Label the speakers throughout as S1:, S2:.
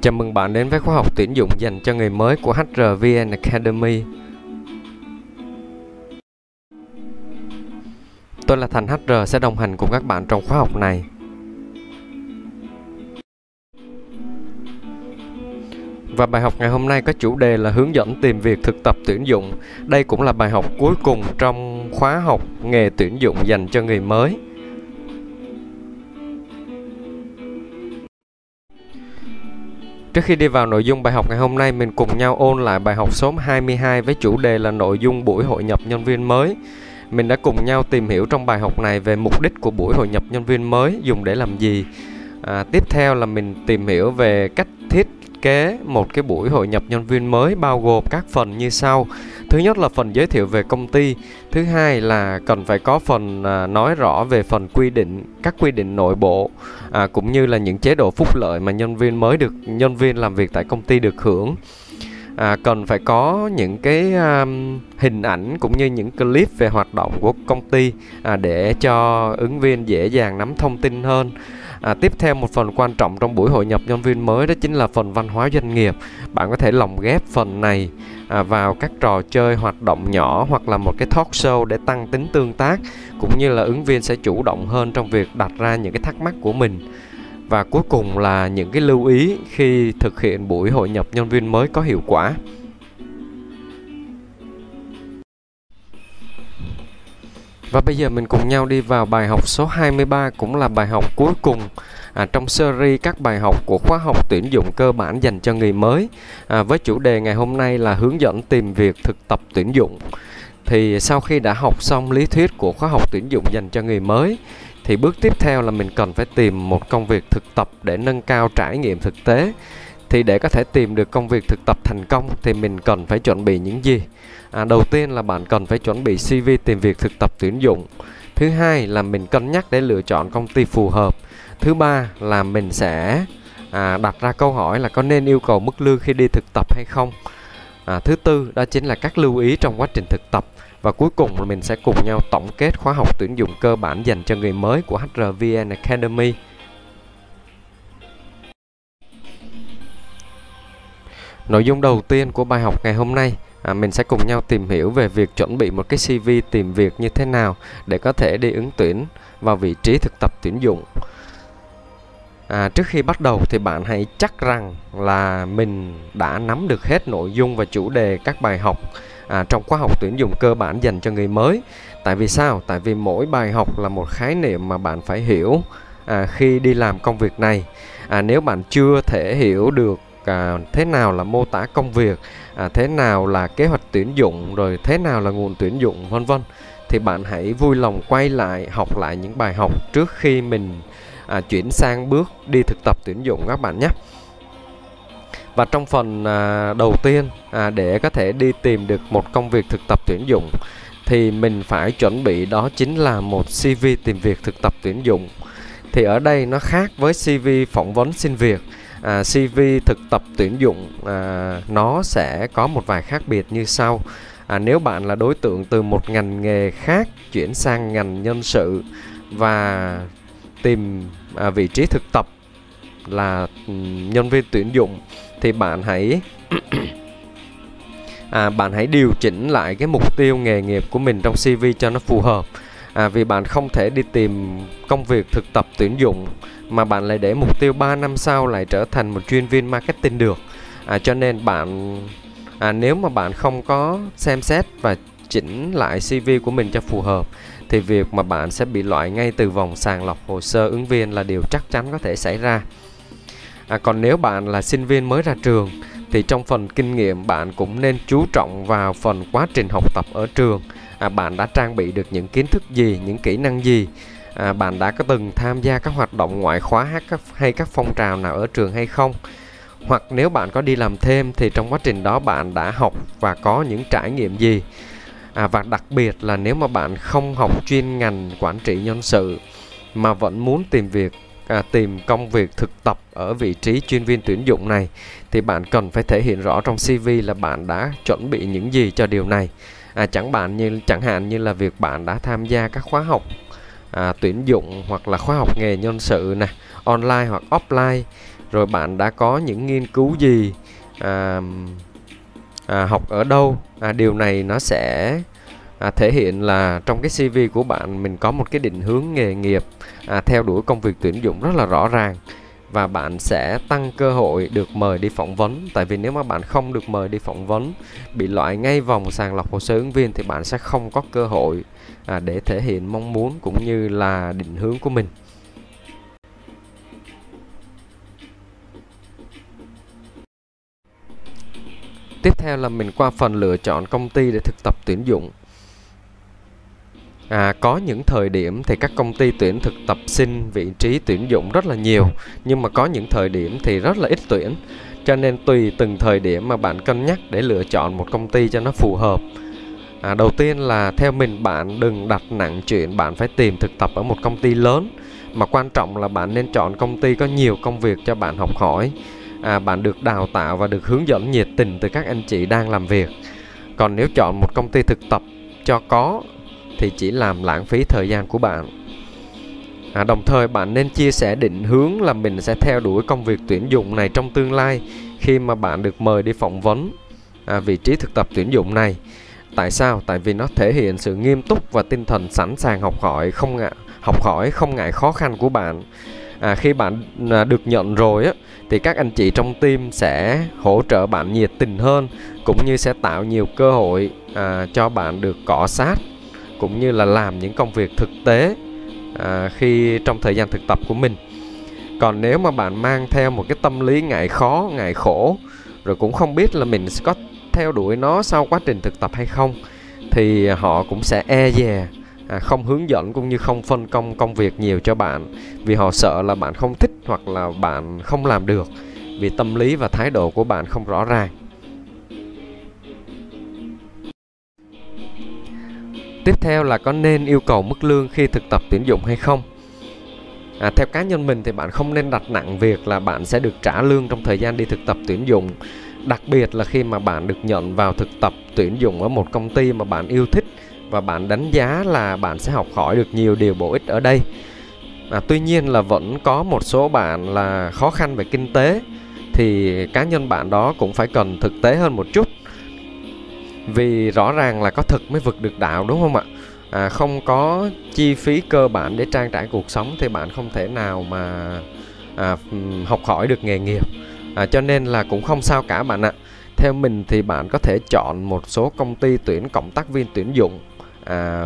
S1: Chào mừng bạn đến với khóa học tuyển dụng dành cho người mới của HRVN Academy. Tôi là Thành HR sẽ đồng hành cùng các bạn trong khóa học này. Và bài học ngày hôm nay có chủ đề là hướng dẫn tìm việc thực tập tuyển dụng. Đây cũng là bài học cuối cùng trong khóa học nghề tuyển dụng dành cho người mới. Trước khi đi vào nội dung bài học ngày hôm nay, mình cùng nhau ôn lại bài học số 22 với chủ đề là nội dung buổi hội nhập nhân viên mới. Mình đã cùng nhau tìm hiểu trong bài học này về mục đích của buổi hội nhập nhân viên mới dùng để làm gì. À, tiếp theo là mình tìm hiểu về cách kế một cái buổi hội nhập nhân viên mới bao gồm các phần như sau. Thứ nhất là phần giới thiệu về công ty, thứ hai là cần phải có phần à, nói rõ về phần quy định, các quy định nội bộ à, cũng như là những chế độ phúc lợi mà nhân viên mới được nhân viên làm việc tại công ty được hưởng. À, cần phải có những cái um, hình ảnh cũng như những clip về hoạt động của công ty à, để cho ứng viên dễ dàng nắm thông tin hơn À, tiếp theo một phần quan trọng trong buổi hội nhập nhân viên mới đó chính là phần văn hóa doanh nghiệp. Bạn có thể lồng ghép phần này à, vào các trò chơi hoạt động nhỏ hoặc là một cái talk show để tăng tính tương tác cũng như là ứng viên sẽ chủ động hơn trong việc đặt ra những cái thắc mắc của mình. Và cuối cùng là những cái lưu ý khi thực hiện buổi hội nhập nhân viên mới có hiệu quả. Và bây giờ mình cùng nhau đi vào bài học số 23 cũng là bài học cuối cùng à, trong series các bài học của khóa học tuyển dụng cơ bản dành cho người mới à, với chủ đề ngày hôm nay là hướng dẫn tìm việc thực tập tuyển dụng. Thì sau khi đã học xong lý thuyết của khóa học tuyển dụng dành cho người mới thì bước tiếp theo là mình cần phải tìm một công việc thực tập để nâng cao trải nghiệm thực tế. Thì để có thể tìm được công việc thực tập thành công thì mình cần phải chuẩn bị những gì? à, đầu tiên là bạn cần phải chuẩn bị CV tìm việc thực tập tuyển dụng. Thứ hai là mình cân nhắc để lựa chọn công ty phù hợp. Thứ ba là mình sẽ à, đặt ra câu hỏi là có nên yêu cầu mức lương khi đi thực tập hay không? À, thứ tư đó chính là các lưu ý trong quá trình thực tập. Và cuối cùng là mình sẽ cùng nhau tổng kết khóa học tuyển dụng cơ bản dành cho người mới của HRVN Academy. Nội dung đầu tiên của bài học ngày hôm nay à, mình sẽ cùng nhau tìm hiểu về việc chuẩn bị một cái CV tìm việc như thế nào để có thể đi ứng tuyển vào vị trí thực tập tuyển dụng. À, trước khi bắt đầu thì bạn hãy chắc rằng là mình đã nắm được hết nội dung và chủ đề các bài học à, trong khóa học tuyển dụng cơ bản dành cho người mới. Tại vì sao? Tại vì mỗi bài học là một khái niệm mà bạn phải hiểu à, khi đi làm công việc này. À, nếu bạn chưa thể hiểu được à, thế nào là mô tả công việc à, thế nào là kế hoạch tuyển dụng rồi thế nào là nguồn tuyển dụng vân vân. Thì bạn hãy vui lòng quay lại học lại những bài học trước khi mình à, chuyển sang bước đi thực tập tuyển dụng các bạn nhé. Và trong phần à, đầu tiên à, để có thể đi tìm được một công việc thực tập tuyển dụng thì mình phải chuẩn bị đó chính là một CV tìm việc thực tập tuyển dụng. Thì ở đây nó khác với CV phỏng vấn xin việc à, CV thực tập tuyển dụng à, nó sẽ có một vài khác biệt như sau. À, nếu bạn là đối tượng từ một ngành nghề khác chuyển sang ngành nhân sự và tìm à, vị trí thực tập là nhân viên tuyển dụng thì bạn hãy à, bạn hãy điều chỉnh lại cái mục tiêu nghề nghiệp của mình trong CV cho nó phù hợp à, vì bạn không thể đi tìm công việc thực tập tuyển dụng mà bạn lại để mục tiêu 3 năm sau lại trở thành một chuyên viên marketing được. À, cho nên bạn à, nếu mà bạn không có xem xét và chỉnh lại CV của mình cho phù hợp thì việc mà bạn sẽ bị loại ngay từ vòng sàng lọc hồ sơ ứng viên là điều chắc chắn có thể xảy ra. À, còn nếu bạn là sinh viên mới ra trường thì trong phần kinh nghiệm bạn cũng nên chú trọng vào phần quá trình học tập ở trường à, bạn đã trang bị được những kiến thức gì những kỹ năng gì? À, bạn đã có từng tham gia các hoạt động ngoại khóa hay các, phong trào nào ở trường hay không? Hoặc nếu bạn có đi làm thêm thì trong quá trình đó bạn đã học và có những trải nghiệm gì? À, và đặc biệt là nếu mà bạn không học chuyên ngành quản trị nhân sự mà vẫn muốn tìm việc à, tìm công việc thực tập ở vị trí chuyên viên tuyển dụng này thì bạn cần phải thể hiện rõ trong CV là bạn đã chuẩn bị những gì cho điều này à, chẳng bạn như chẳng hạn như là việc bạn đã tham gia các khóa học à, tuyển dụng hoặc là khóa học nghề nhân sự nè online hoặc offline rồi bạn đã có những nghiên cứu gì à, à, học ở đâu à, điều này nó sẽ à, thể hiện là trong cái CV của bạn mình có một cái định hướng nghề nghiệp à, theo đuổi công việc tuyển dụng rất là rõ ràng và bạn sẽ tăng cơ hội được mời đi phỏng vấn. Tại vì nếu mà bạn không được mời đi phỏng vấn bị loại ngay vòng sàng lọc hồ sơ ứng viên thì bạn sẽ không có cơ hội à, để thể hiện mong muốn cũng như là định hướng của mình. Tiếp theo là mình qua phần lựa chọn công ty để thực tập tuyển dụng. À, có những thời điểm thì các công ty tuyển thực tập sinh vị trí tuyển dụng rất là nhiều nhưng mà có những thời điểm thì rất là ít tuyển. Cho nên tùy từng thời điểm mà bạn cân nhắc để lựa chọn một công ty cho nó phù hợp. À, đầu tiên là theo mình bạn đừng đặt nặng chuyện bạn phải tìm thực tập ở một công ty lớn mà quan trọng là bạn nên chọn công ty có nhiều công việc cho bạn học hỏi. À, bạn được đào tạo và được hướng dẫn nhiệt tình từ các anh chị đang làm việc. Còn nếu chọn một công ty thực tập cho có thì chỉ làm lãng phí thời gian của bạn. À, đồng thời bạn nên chia sẻ định hướng là mình sẽ theo đuổi công việc tuyển dụng này trong tương lai khi mà bạn được mời đi phỏng vấn à, vị trí thực tập tuyển dụng này. Tại sao? Tại vì nó thể hiện sự nghiêm túc và tinh thần sẵn sàng học hỏi không ngại học hỏi không ngại khó khăn của bạn. À, khi bạn à, được nhận rồi á thì các anh chị trong team sẽ hỗ trợ bạn nhiệt tình hơn cũng như sẽ tạo nhiều cơ hội à, cho bạn được cọ sát cũng như là làm những công việc thực tế à, khi trong thời gian thực tập của mình. Còn nếu mà bạn mang theo một cái tâm lý ngại khó ngại khổ rồi cũng không biết là mình có theo đuổi nó sau quá trình thực tập hay không thì họ cũng sẽ e dè à, không hướng dẫn cũng như không phân công công việc nhiều cho bạn vì họ sợ là bạn không thích hoặc là bạn không làm được vì tâm lý và thái độ của bạn không rõ ràng. Tiếp theo là có nên yêu cầu mức lương khi thực tập tuyển dụng hay không? À, theo cá nhân mình thì bạn không nên đặt nặng việc là bạn sẽ được trả lương trong thời gian đi thực tập tuyển dụng. Đặc biệt là khi mà bạn được nhận vào thực tập tuyển dụng ở một công ty mà bạn yêu thích và bạn đánh giá là bạn sẽ học hỏi được nhiều điều bổ ích ở đây. À, tuy nhiên là vẫn có một số bạn là khó khăn về kinh tế thì cá nhân bạn đó cũng phải cần thực tế hơn một chút vì rõ ràng là có thực mới vực được đạo đúng không ạ? À, không có chi phí cơ bản để trang trải cuộc sống thì bạn không thể nào mà à, học hỏi được nghề nghiệp. À, cho nên là cũng không sao cả bạn ạ. Theo mình thì bạn có thể chọn một số công ty tuyển cộng tác viên tuyển dụng. À,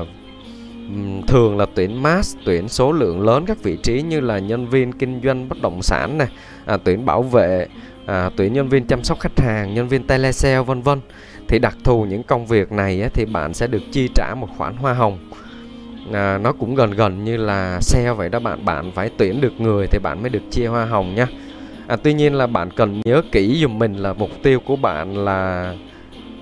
S1: thường là tuyển mass tuyển số lượng lớn các vị trí như là nhân viên kinh doanh bất động sản này à, tuyển bảo vệ à, tuyển nhân viên chăm sóc khách hàng nhân viên telesale vân vân thì đặc thù những công việc này á, thì bạn sẽ được chi trả một khoản hoa hồng. À, nó cũng gần gần như là xe vậy đó bạn. Bạn phải tuyển được người thì bạn mới được chia hoa hồng nha. À, tuy nhiên là bạn cần nhớ kỹ dùm mình là mục tiêu của bạn là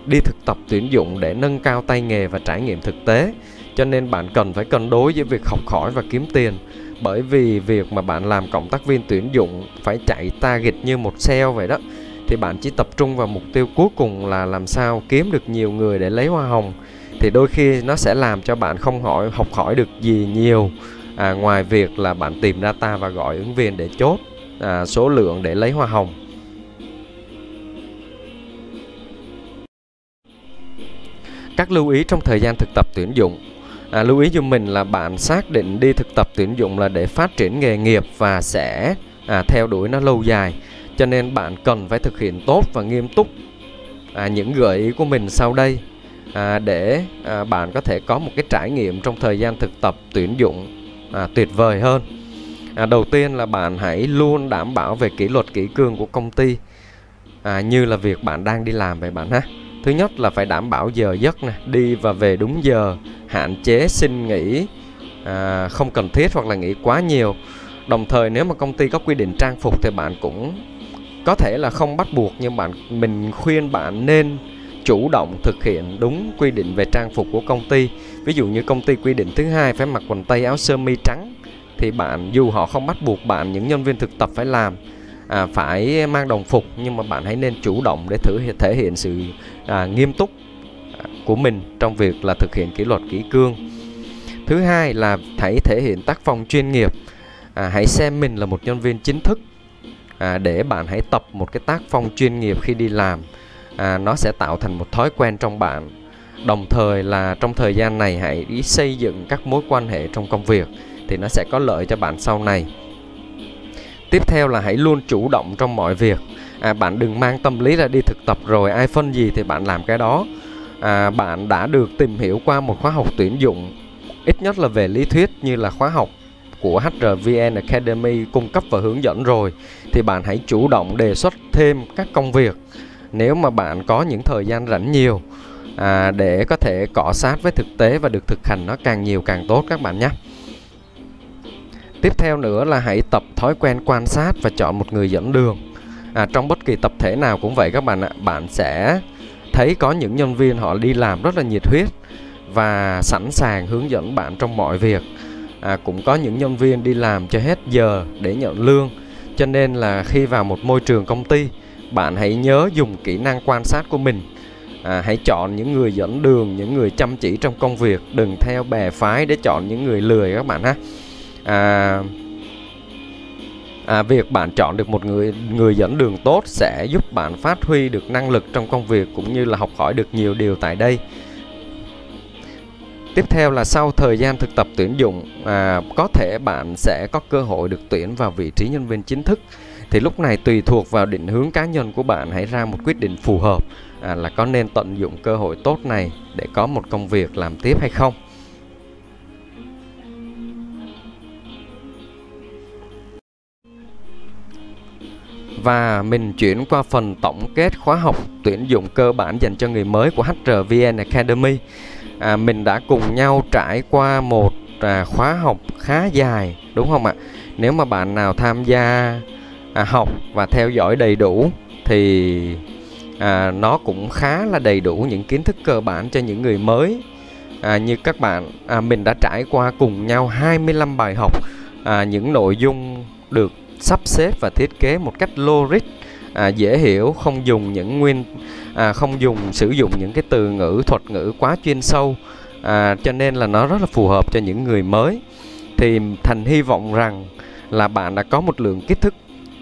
S1: đi thực tập tuyển dụng để nâng cao tay nghề và trải nghiệm thực tế. Cho nên bạn cần phải cân đối giữa việc học hỏi và kiếm tiền. Bởi vì việc mà bạn làm cộng tác viên tuyển dụng phải chạy target như một sale vậy đó thì bạn chỉ tập trung vào mục tiêu cuối cùng là làm sao kiếm được nhiều người để lấy hoa hồng. Thì đôi khi nó sẽ làm cho bạn không hỏi học hỏi được gì nhiều. À, ngoài việc là bạn tìm data và gọi ứng viên để chốt à, số lượng để lấy hoa hồng. Các lưu ý trong thời gian thực tập tuyển dụng. À, lưu ý cho mình là bạn xác định đi thực tập tuyển dụng là để phát triển nghề nghiệp và sẽ à, theo đuổi nó lâu dài cho nên bạn cần phải thực hiện tốt và nghiêm túc à, những gợi ý của mình sau đây à, để à, bạn có thể có một cái trải nghiệm trong thời gian thực tập tuyển dụng à, tuyệt vời hơn. À, đầu tiên là bạn hãy luôn đảm bảo về kỷ luật kỷ cương của công ty à, như là việc bạn đang đi làm vậy bạn ha. Thứ nhất là phải đảm bảo giờ giấc nè đi và về đúng giờ hạn chế xin nghỉ à, không cần thiết hoặc là nghỉ quá nhiều. Đồng thời nếu mà công ty có quy định trang phục thì bạn cũng có thể là không bắt buộc nhưng bạn mình khuyên bạn nên chủ động thực hiện đúng quy định về trang phục của công ty. Ví dụ như công ty quy định thứ hai phải mặc quần tây áo sơ mi trắng thì bạn dù họ không bắt buộc bạn những nhân viên thực tập phải làm à, phải mang đồng phục nhưng mà bạn hãy nên chủ động để thử thể hiện sự à, nghiêm túc à, của mình trong việc là thực hiện kỷ luật kỷ cương. Thứ hai là hãy thể hiện tác phong chuyên nghiệp. À, hãy xem mình là một nhân viên chính thức à, để bạn hãy tập một cái tác phong chuyên nghiệp khi đi làm. À, nó sẽ tạo thành một thói quen trong bạn. Đồng thời là trong thời gian này hãy đi xây dựng các mối quan hệ trong công việc thì nó sẽ có lợi cho bạn sau này. Tiếp theo là hãy luôn chủ động trong mọi việc. À, bạn đừng mang tâm lý là đi thực tập rồi ai phân gì thì bạn làm cái đó. À, bạn đã được tìm hiểu qua một khóa học tuyển dụng ít nhất là về lý thuyết như là khóa học của HRVN Academy cung cấp và hướng dẫn rồi thì bạn hãy chủ động đề xuất thêm các công việc nếu mà bạn có những thời gian rảnh nhiều à, để có thể cọ sát với thực tế và được thực hành nó càng nhiều càng tốt các bạn nhé. Tiếp theo nữa là hãy tập thói quen quan sát và chọn một người dẫn đường. À, trong bất kỳ tập thể nào cũng vậy các bạn ạ. Bạn sẽ thấy có những nhân viên họ đi làm rất là nhiệt huyết và sẵn sàng hướng dẫn bạn trong mọi việc. À, cũng có những nhân viên đi làm cho hết giờ để nhận lương. Cho nên là khi vào một môi trường công ty, bạn hãy nhớ dùng kỹ năng quan sát của mình. À, hãy chọn những người dẫn đường những người chăm chỉ trong công việc. Đừng theo bè phái để chọn những người lười các bạn ha. À, à, việc bạn chọn được một người người dẫn đường tốt sẽ giúp bạn phát huy được năng lực trong công việc cũng như là học hỏi được nhiều điều tại đây tiếp theo là sau thời gian thực tập tuyển dụng à, có thể bạn sẽ có cơ hội được tuyển vào vị trí nhân viên chính thức thì lúc này tùy thuộc vào định hướng cá nhân của bạn hãy ra một quyết định phù hợp à, là có nên tận dụng cơ hội tốt này để có một công việc làm tiếp hay không Và mình chuyển qua phần tổng kết khóa học tuyển dụng cơ bản dành cho người mới của HRVN Academy. À, mình đã cùng nhau trải qua một à, khóa học khá dài đúng không ạ? Nếu mà bạn nào tham gia à, học và theo dõi đầy đủ thì à, nó cũng khá là đầy đủ những kiến thức cơ bản cho những người mới à, như các bạn à, mình đã trải qua cùng nhau 25 bài học à, những nội dung được sắp xếp và thiết kế một cách logic à, dễ hiểu không dùng những nguyên à, không dùng sử dụng những cái từ ngữ thuật ngữ quá chuyên sâu à, cho nên là nó rất là phù hợp cho những người mới. Thì thành hy vọng rằng là bạn đã có một lượng kiến thức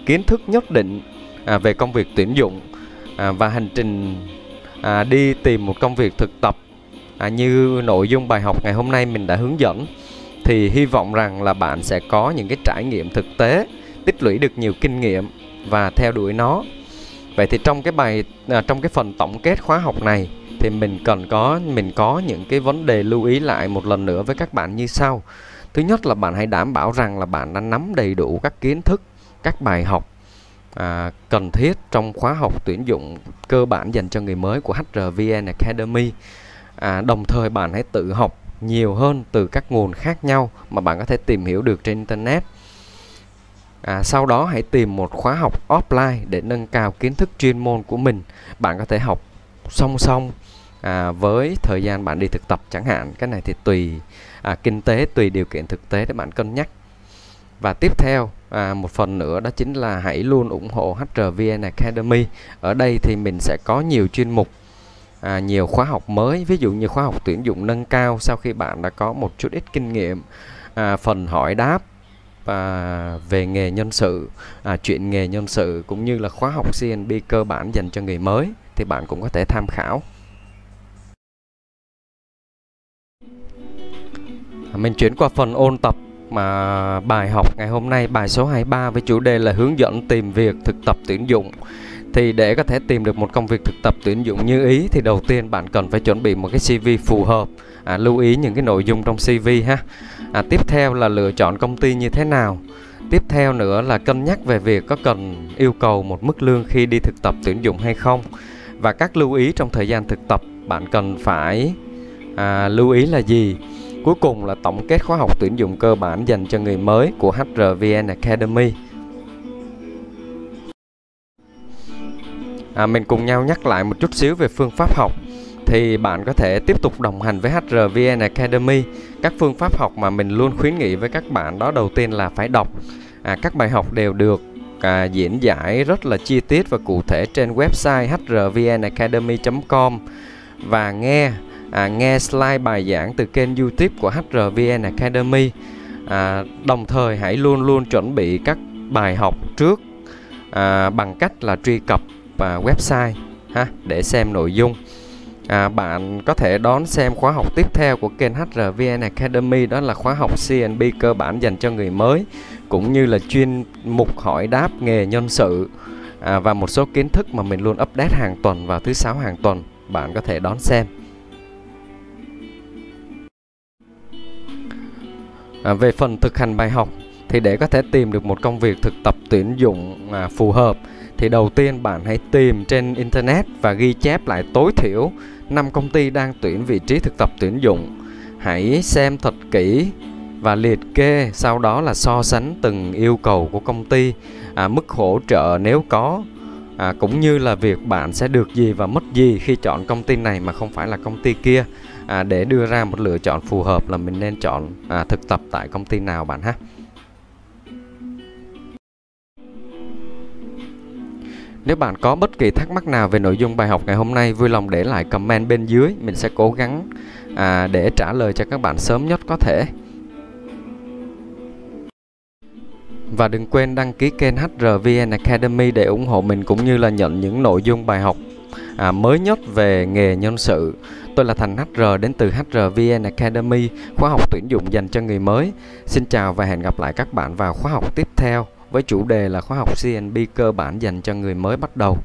S1: kiến thức nhất định à, về công việc tuyển dụng à, và hành trình à, đi tìm một công việc thực tập. À, như nội dung bài học ngày hôm nay mình đã hướng dẫn thì hy vọng rằng là bạn sẽ có những cái trải nghiệm thực tế tích lũy được nhiều kinh nghiệm và theo đuổi nó vậy thì trong cái bài à, trong cái phần tổng kết khóa học này thì mình cần có mình có những cái vấn đề lưu ý lại một lần nữa với các bạn như sau thứ nhất là bạn hãy đảm bảo rằng là bạn đã nắm đầy đủ các kiến thức các bài học à, cần thiết trong khóa học tuyển dụng cơ bản dành cho người mới của HRVN Academy. À, đồng thời bạn hãy tự học nhiều hơn từ các nguồn khác nhau mà bạn có thể tìm hiểu được trên internet. À, sau đó hãy tìm một khóa học offline để nâng cao kiến thức chuyên môn của mình. Bạn có thể học song song à, với thời gian bạn đi thực tập chẳng hạn. Cái này thì tùy à, kinh tế, tùy điều kiện thực tế để bạn cân nhắc. Và tiếp theo à, một phần nữa đó chính là hãy luôn ủng hộ HRVN Academy. Ở đây thì mình sẽ có nhiều chuyên mục, à, nhiều khóa học mới, ví dụ như khóa học tuyển dụng nâng cao sau khi bạn đã có một chút ít kinh nghiệm, à, phần hỏi đáp à, về nghề nhân sự, à, chuyện nghề nhân sự cũng như là khóa học CNB cơ bản dành cho người mới thì bạn cũng có thể tham khảo. À, mình chuyển qua phần ôn tập mà bài học ngày hôm nay bài số 23 với chủ đề là hướng dẫn tìm việc thực tập tuyển dụng. Thì để có thể tìm được một công việc thực tập tuyển dụng như ý thì đầu tiên bạn cần phải chuẩn bị một cái CV phù hợp. À, lưu ý những cái nội dung trong CV ha à, tiếp theo là lựa chọn công ty như thế nào? Tiếp theo nữa là cân nhắc về việc có cần yêu cầu một mức lương khi đi thực tập tuyển dụng hay không. Và các lưu ý trong thời gian thực tập bạn cần phải à, lưu ý là gì? Cuối cùng là tổng kết khóa học tuyển dụng cơ bản dành cho người mới của HRVN Academy. À, mình cùng nhau nhắc lại một chút xíu về phương pháp học thì bạn có thể tiếp tục đồng hành với HRVN Academy. Các phương pháp học mà mình luôn khuyến nghị với các bạn đó đầu tiên là phải đọc. À, các bài học đều được à, diễn giải rất là chi tiết và cụ thể trên website hrvnacademy.com và nghe à, nghe slide bài giảng từ kênh YouTube của HRVN Academy. À, đồng thời hãy luôn luôn chuẩn bị các bài học trước à, bằng cách là truy cập à, website ha để xem nội dung. À, bạn có thể đón xem khóa học tiếp theo của kênh HRVN Academy đó là khóa học CNB cơ bản dành cho người mới cũng như là chuyên mục hỏi đáp nghề nhân sự. À, và một số kiến thức mà mình luôn update hàng tuần vào thứ sáu hàng tuần bạn có thể đón xem. À, về phần thực hành bài học thì để có thể tìm được một công việc thực tập tuyển dụng à, phù hợp thì đầu tiên bạn hãy tìm trên internet và ghi chép lại tối thiểu 5 công ty đang tuyển vị trí thực tập tuyển dụng. Hãy xem thật kỹ và liệt kê sau đó là so sánh từng yêu cầu của công ty à, mức hỗ trợ nếu có à, cũng như là việc bạn sẽ được gì và mất gì khi chọn công ty này mà không phải là công ty kia. À, để đưa ra một lựa chọn phù hợp là mình nên chọn à, thực tập tại công ty nào bạn ha. Nếu bạn có bất kỳ thắc mắc nào về nội dung bài học ngày hôm nay, vui lòng để lại comment bên dưới. Mình sẽ cố gắng à, để trả lời cho các bạn sớm nhất có thể. Và đừng quên đăng ký kênh HRVN Academy để ủng hộ mình cũng như là nhận những nội dung bài học à, mới nhất về nghề nhân sự. Tôi là Thành HR đến từ HRVN Academy, khóa học tuyển dụng dành cho người mới. Xin chào và hẹn gặp lại các bạn vào khóa học tiếp theo với chủ đề là khóa học CNB cơ bản dành cho người mới bắt đầu.